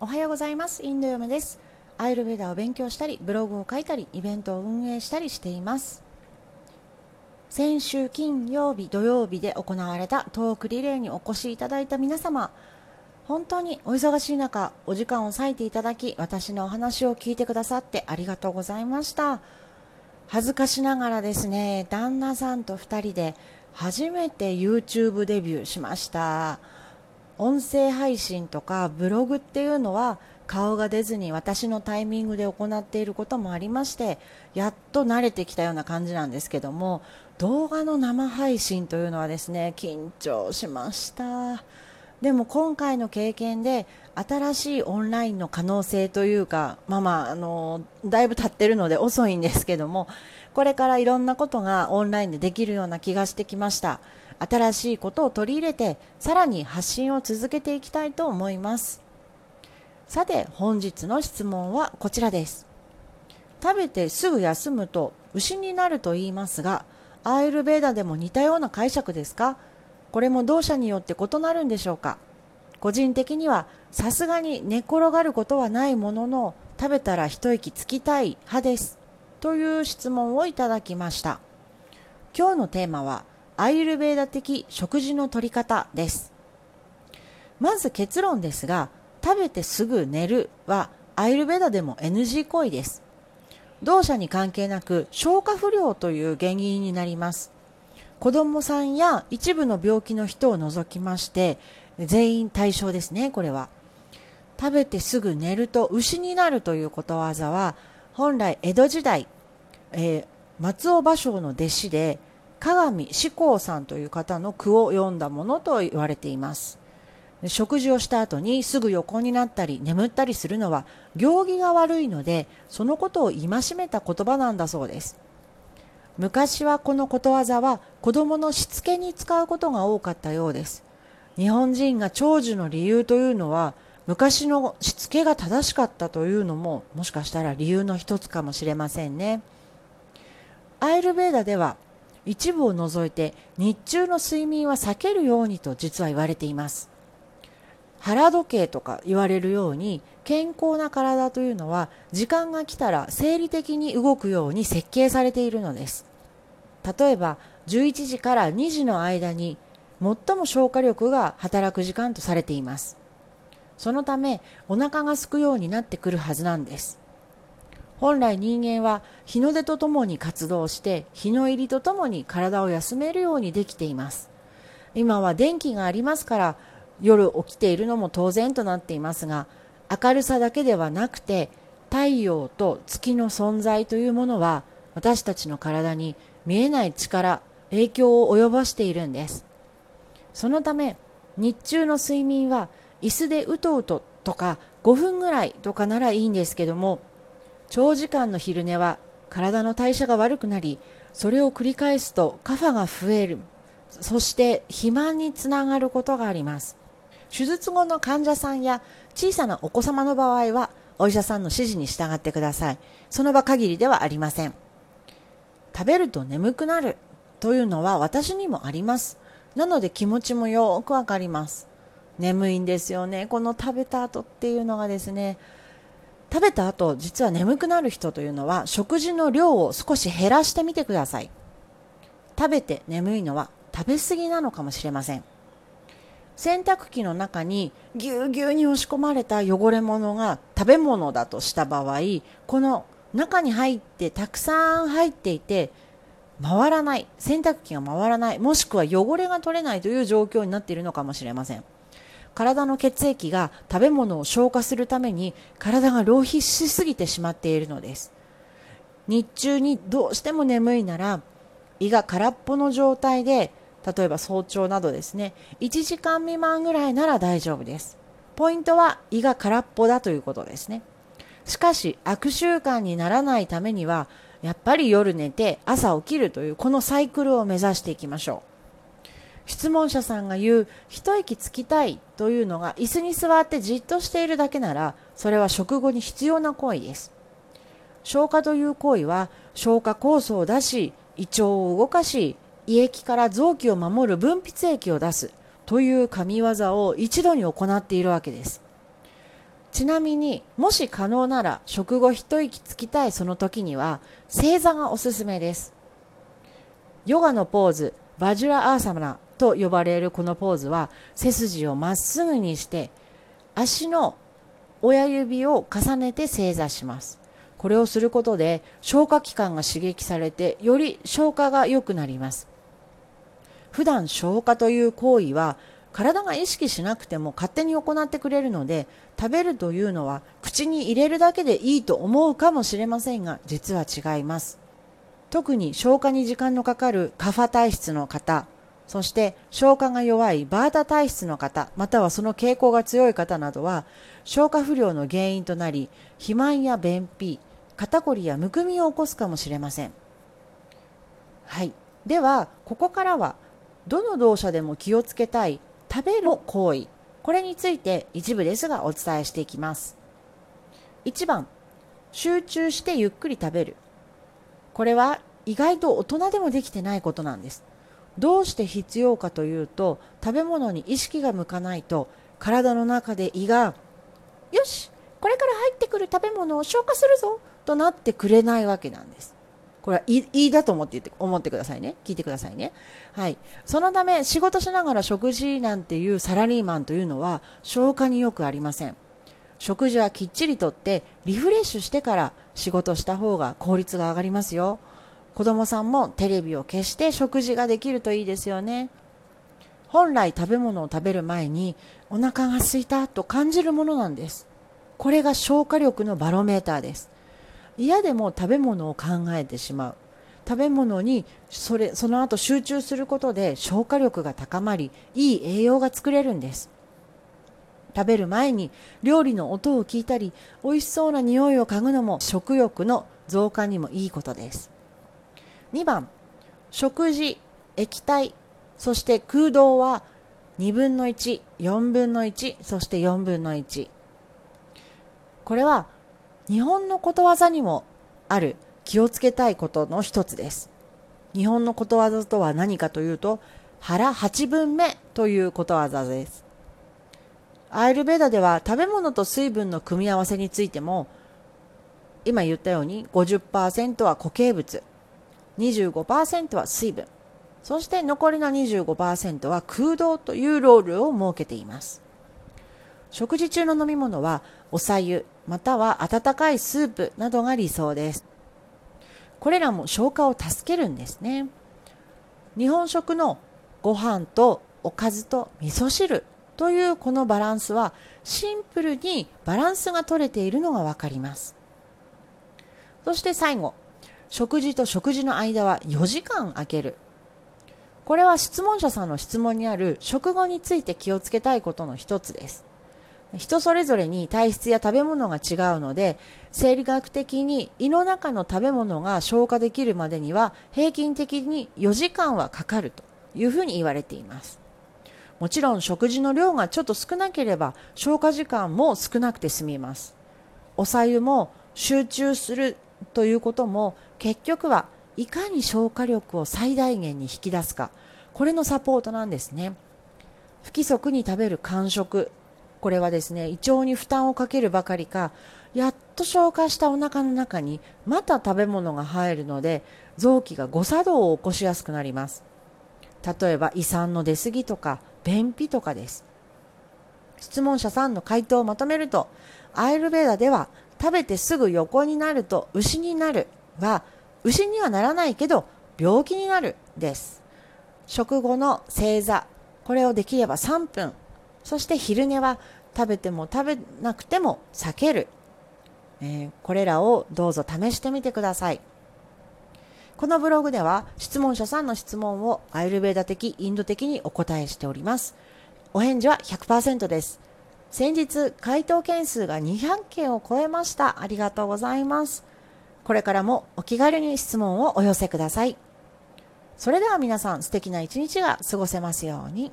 おはようございます。インド嫁です。アイルベーダを勉強したりブログを書いたりイベントを運営したりしています。先週金曜日土曜日で行われたトークリレーにお越しいただいた皆様本当にお忙しい中お時間を割いていただき私のお話を聞いてくださってありがとうございました。恥ずかしながらですね旦那さんと2人で初めて YouTube デビューしました。音声配信とかブログっていうのは顔が出ずに私のタイミングで行っていることもありましてやっと慣れてきたような感じなんですけども動画の生配信というのはですね緊張しました。でも今回の経験で新しいオンラインの可能性というかまあまああのだいぶ経ってるので遅いんですけどもこれからいろんなことがオンラインでできるような気がしてきました。新しいことを取り入れてさらに発信を続けていきたいと思います。さて本日の質問はこちらです。食べてすぐ休むと牛になると言いますがアイルベーダでも似たような解釈ですか？これも同社によって異なるんでしょうか？個人的にはさすがに寝転がることはないものの食べたら一息つきたい派です。という質問をいただきました。今日のテーマはアイルベーダ的食事の取り方です。まず結論ですが食べてすぐ寝るはアイルベーダでも NG 行為です。同社に関係なく消化不良という原因になります。子供さんや一部の病気の人を除きまして全員対象ですねこれは。食べてすぐ寝ると牛になるということわざは本来江戸時代、えー、松尾芭蕉の弟子で鏡志功さんという方の句を読んだものと言われています。食事をした後にすぐ横になったり眠ったりするのは行儀が悪いのでそのことを戒めた言葉なんだそうです。昔はこのことわざは子供のしつけに使うことが多かったようです。日本人が長寿の理由というのは昔のしつけが正しかったというのももしかしたら理由の一つかもしれませんね。アイルベーダでは一部を除いて日中の睡眠は避けるようにと実は言われています。腹時計とか言われるように健康な体というのは時間が来たら生理的に動くように設計されているのです。例えば11時から2時の間に最も消化力が働く時間とされています。そのためお腹が空くようになってくるはずなんです。本来人間は日の出とともに活動して日の入りとともに体を休めるようにできています。今は電気がありますから夜起きているのも当然となっていますが明るさだけではなくて太陽と月の存在というものは私たちの体に見えない力影響を及ぼしているんです。そのため日中の睡眠は椅子でうとうととか5分ぐらいとかならいいんですけども長時間の昼寝は体の代謝が悪くなりそれを繰り返すとカファが増える。そして肥満につながることがあります。手術後の患者さんや小さなお子様の場合はお医者さんの指示に従ってください。その場限りではありません。食べると眠くなるというのは私にもあります。なので気持ちもよくわかります。眠いんですよね。この食べた後っていうのがですね。食べた後実は眠くなる人というのは食事の量を少し減らしてみてください。食べて眠いのは食べ過ぎなのかもしれません。洗濯機の中にぎゅうぎゅうに押し込まれた汚れ物が食べ物だとした場合この中に入ってたくさん入っていて回らない。洗濯機が回らない。もしくは汚れが取れないという状況になっているのかもしれません。体の血液が食べ物を消化するために体が浪費しすぎてしまっているのです。日中にどうしても眠いなら胃が空っぽの状態で例えば早朝などですね1時間未満ぐらいなら大丈夫です。ポイントは胃が空っぽだということですね。しかし悪習慣にならないためにはやっぱり夜寝て朝起きるというこのサイクルを目指していきましょう。質問者さんが言う一息つきたいというのが椅子に座ってじっとしているだけならそれは食後に必要な行為です。消化という行為は消化酵素を出し胃腸を動かし胃液から臓器を守る分泌液を出すという神業を一度に行っているわけです。ちなみにもし可能なら食後一息つきたいその時には正座がおすすめです。ヨガのポーズバジュラアーサマナと呼ばれるこのポーズは背筋をまっすぐにして足の親指を重ねて正座します。これをすることで消化器官が刺激されてより消化が良くなります。普段消化という行為は体が意識しなくても勝手に行ってくれるので食べるというのは口に入れるだけでいいと思うかもしれませんが実は違います。特に消化に時間のかかるカファ体質の方そして消化が弱いバータ体質の方またはその傾向が強い方などは消化不良の原因となり肥満や便秘肩こりやむくみを起こすかもしれません。はい。ではここからはどの動作でも気をつけたい食べる行為。これについて一部ですがお伝えしていきます。1番集中してゆっくり食べる。これは意外と大人でもできてないことなんです。どうして必要かというと食べ物に意識が向かないと体の中で胃がよしこれから入ってくる食べ物を消化するぞとなってくれないわけなんです。これは胃胃だと思って言って思ってくださいね。聞いてくださいね。はい。そのため仕事しながら食事なんていうサラリーマンというのは消化によくありません。食事はきっちりとってリフレッシュしてから仕事した方が効率が上がりますよ。子供さんもテレビを消して食事ができるといいですよね。本来食べ物を食べる前にお腹が空いたと感じるものなんです。これが消化力のバロメーターです。嫌でも食べ物を考えてしまう。食べ物にそれその後集中することで消化力が高まりいい栄養が作れるんです。食べる前に料理の音を聞いたり美味しそうな匂いを嗅ぐのも食欲の増加にもいいことです。2番食事液体そして空洞は2分の14分の1そして4分の1これは日本のことわざにもある気をつけたいことの一つです。日本のことわざとは何かというと腹8分目ということわざです。アイルベーダでは食べ物と水分の組み合わせについても今言ったように50%は固形物25%は水分そして残りの25%は空洞というロールを設けています。食事中の飲み物はおさゆまたは温かいスープなどが理想です。これらも消化を助けるんですね。日本食のご飯とおかずと味噌汁というこのバランスはシンプルにバランスが取れているのが分かります。そして最後食事と食事の間は4時間空ける。これは質問者さんの質問にある食後について気をつけたいことの一つです。人それぞれに体質や食べ物が違うので生理学的に胃の中の食べ物が消化できるまでには平均的に4時間はかかるというふうに言われています。もちろん食事の量がちょっと少なければ消化時間も少なくて済みます。おさゆも集中するということも結局はいかに消化力を最大限に引き出すか。これのサポートなんですね。不規則に食べる間食。これはですね胃腸に負担をかけるばかりかやっと消化したお腹の中にまた食べ物が入るので臓器が誤作動を起こしやすくなります。例えば胃酸の出過ぎとか便秘とかです。質問者さんの回答をまとめるとアイルベーダでは食べてすぐ横になると牛になるは牛にはならないけど病気になるです。食後の正座これをできれば3分。そして昼寝は食べても食べなくても避ける、えー、これらをどうぞ試してみてください。このブログでは質問者さんの質問をアイルベーダ的インド的にお答えしております。お返事は100%です。先日回答件数が200件を超えました。ありがとうございます。これからもお気軽に質問をお寄せください。それでは皆さん素敵な一日が過ごせますように。